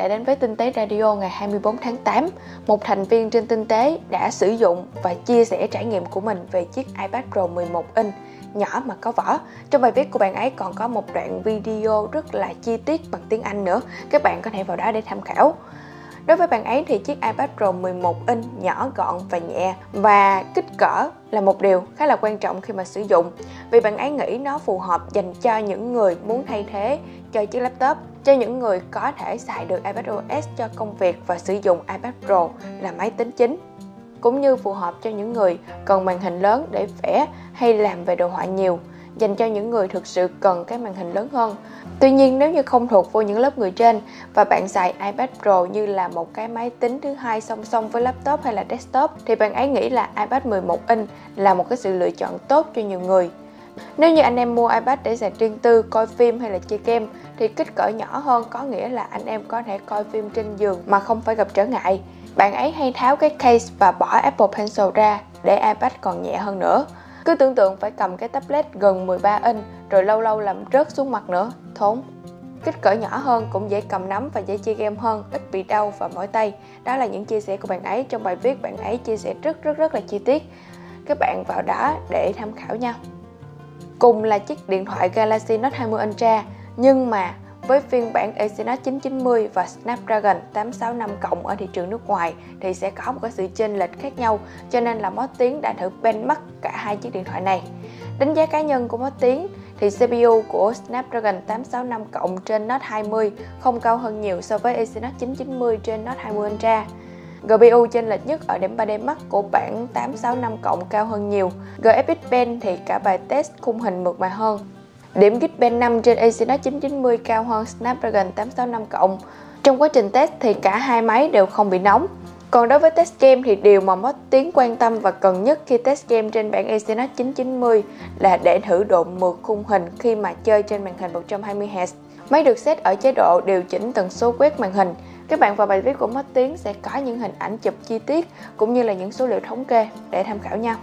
đã đến với Tinh tế Radio ngày 24 tháng 8. Một thành viên trên Tinh tế đã sử dụng và chia sẻ trải nghiệm của mình về chiếc iPad Pro 11 inch, nhỏ mà có vỏ. Trong bài viết của bạn ấy còn có một đoạn video rất là chi tiết bằng tiếng Anh nữa. Các bạn có thể vào đó để tham khảo. Đối với bạn ấy thì chiếc iPad Pro 11 inch nhỏ, gọn và nhẹ và kích cỡ là một điều khá là quan trọng khi mà sử dụng. Vì bạn ấy nghĩ nó phù hợp dành cho những người muốn thay thế cho chiếc laptop, cho những người có thể xài được iPad OS cho công việc và sử dụng iPad Pro là máy tính chính, cũng như phù hợp cho những người cần màn hình lớn để vẽ hay làm về đồ họa nhiều dành cho những người thực sự cần cái màn hình lớn hơn. Tuy nhiên nếu như không thuộc vô những lớp người trên và bạn xài iPad Pro như là một cái máy tính thứ hai song song với laptop hay là desktop thì bạn ấy nghĩ là iPad 11 inch là một cái sự lựa chọn tốt cho nhiều người. Nếu như anh em mua iPad để dành riêng tư, coi phim hay là chơi game thì kích cỡ nhỏ hơn có nghĩa là anh em có thể coi phim trên giường mà không phải gặp trở ngại. Bạn ấy hay tháo cái case và bỏ Apple Pencil ra để iPad còn nhẹ hơn nữa. Cứ tưởng tượng phải cầm cái tablet gần 13 inch rồi lâu lâu làm rớt xuống mặt nữa, thốn. Kích cỡ nhỏ hơn cũng dễ cầm nắm và dễ chơi game hơn, ít bị đau và mỏi tay. Đó là những chia sẻ của bạn ấy trong bài viết bạn ấy chia sẻ rất rất rất là chi tiết. Các bạn vào đó để tham khảo nha. Cùng là chiếc điện thoại Galaxy Note 20 Ultra nhưng mà với phiên bản Exynos 990 và Snapdragon 865 cộng ở thị trường nước ngoài thì sẽ có một cái sự chênh lệch khác nhau, cho nên là Mót Tiến đã thử benchmark cả hai chiếc điện thoại này. Đánh giá cá nhân của Mót Tiến thì CPU của Snapdragon 865 cộng trên Note 20 không cao hơn nhiều so với Exynos 990 trên Note 20 Ultra. GPU trên lệch nhất ở điểm 3D Max của bản 865 cộng cao hơn nhiều. GFX Pen thì cả bài test khung hình mượt mà hơn. Điểm Geekbench 5 trên Exynos 990 cao hơn Snapdragon 865 cộng. Trong quá trình test thì cả hai máy đều không bị nóng. Còn đối với test game thì điều mà Mod Tiến quan tâm và cần nhất khi test game trên bản Exynos 990 là để thử độ mượt khung hình khi mà chơi trên màn hình 120Hz. Máy được set ở chế độ điều chỉnh tần số quét màn hình. Các bạn vào bài viết của Mod Tiến sẽ có những hình ảnh chụp chi tiết cũng như là những số liệu thống kê để tham khảo nhau.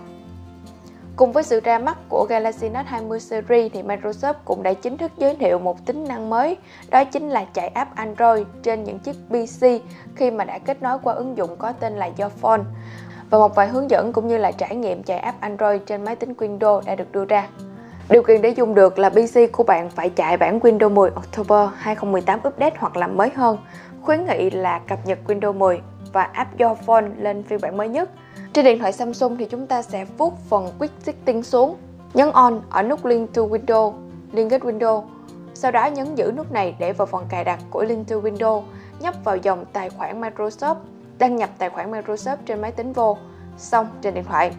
Cùng với sự ra mắt của Galaxy Note 20 series thì Microsoft cũng đã chính thức giới thiệu một tính năng mới, đó chính là chạy app Android trên những chiếc PC khi mà đã kết nối qua ứng dụng có tên là Your Phone. Và một vài hướng dẫn cũng như là trải nghiệm chạy app Android trên máy tính Windows đã được đưa ra. Điều kiện để dùng được là PC của bạn phải chạy bản Windows 10 October 2018 update hoặc là mới hơn. Khuyến nghị là cập nhật Windows 10 và app Your Phone lên phiên bản mới nhất. Trên điện thoại Samsung thì chúng ta sẽ vuốt phần Quick Setting xuống, nhấn On ở nút Link to Window, liên kết Window, Sau đó nhấn giữ nút này để vào phần cài đặt của Link to Window, nhấp vào dòng tài khoản Microsoft, đăng nhập tài khoản Microsoft trên máy tính vô, xong trên điện thoại.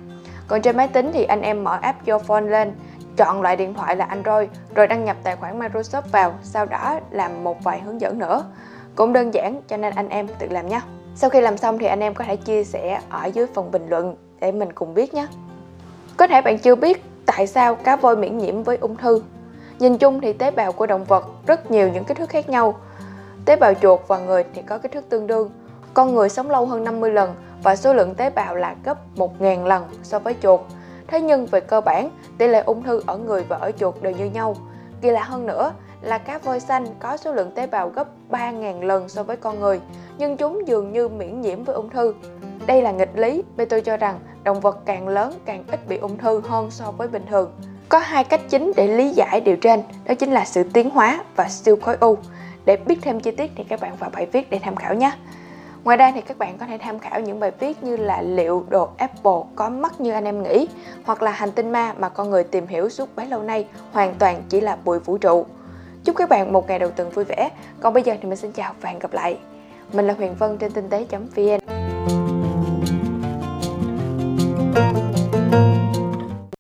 Còn trên máy tính thì anh em mở app Your Phone lên, chọn loại điện thoại là Android rồi đăng nhập tài khoản Microsoft vào, sau đó làm một vài hướng dẫn nữa. Cũng đơn giản cho nên anh em tự làm nhé. Sau khi làm xong thì anh em có thể chia sẻ ở dưới phần bình luận để mình cùng biết nhé. Có thể bạn chưa biết tại sao cá voi miễn nhiễm với ung thư. Nhìn chung thì tế bào của động vật rất nhiều những kích thước khác nhau. Tế bào chuột và người thì có kích thước tương đương. Con người sống lâu hơn 50 lần và số lượng tế bào là gấp 1.000 lần so với chuột. Thế nhưng về cơ bản, tỷ lệ ung thư ở người và ở chuột đều như nhau. Kỳ lạ hơn nữa là cá voi xanh có số lượng tế bào gấp 3.000 lần so với con người, nhưng chúng dường như miễn nhiễm với ung thư. Đây là nghịch lý, vì tôi cho rằng động vật càng lớn càng ít bị ung thư hơn so với bình thường. Có hai cách chính để lý giải điều trên, đó chính là sự tiến hóa và siêu khối u. Để biết thêm chi tiết thì các bạn vào bài viết để tham khảo nhé. Ngoài ra thì các bạn có thể tham khảo những bài viết như là liệu đồ Apple có mắt như anh em nghĩ, hoặc là hành tinh ma mà con người tìm hiểu suốt bấy lâu nay hoàn toàn chỉ là bụi vũ trụ. Chúc các bạn một ngày đầu tuần vui vẻ. Còn bây giờ thì mình xin chào và hẹn gặp lại. Mình là Huyền Vân trên tinh tế.vn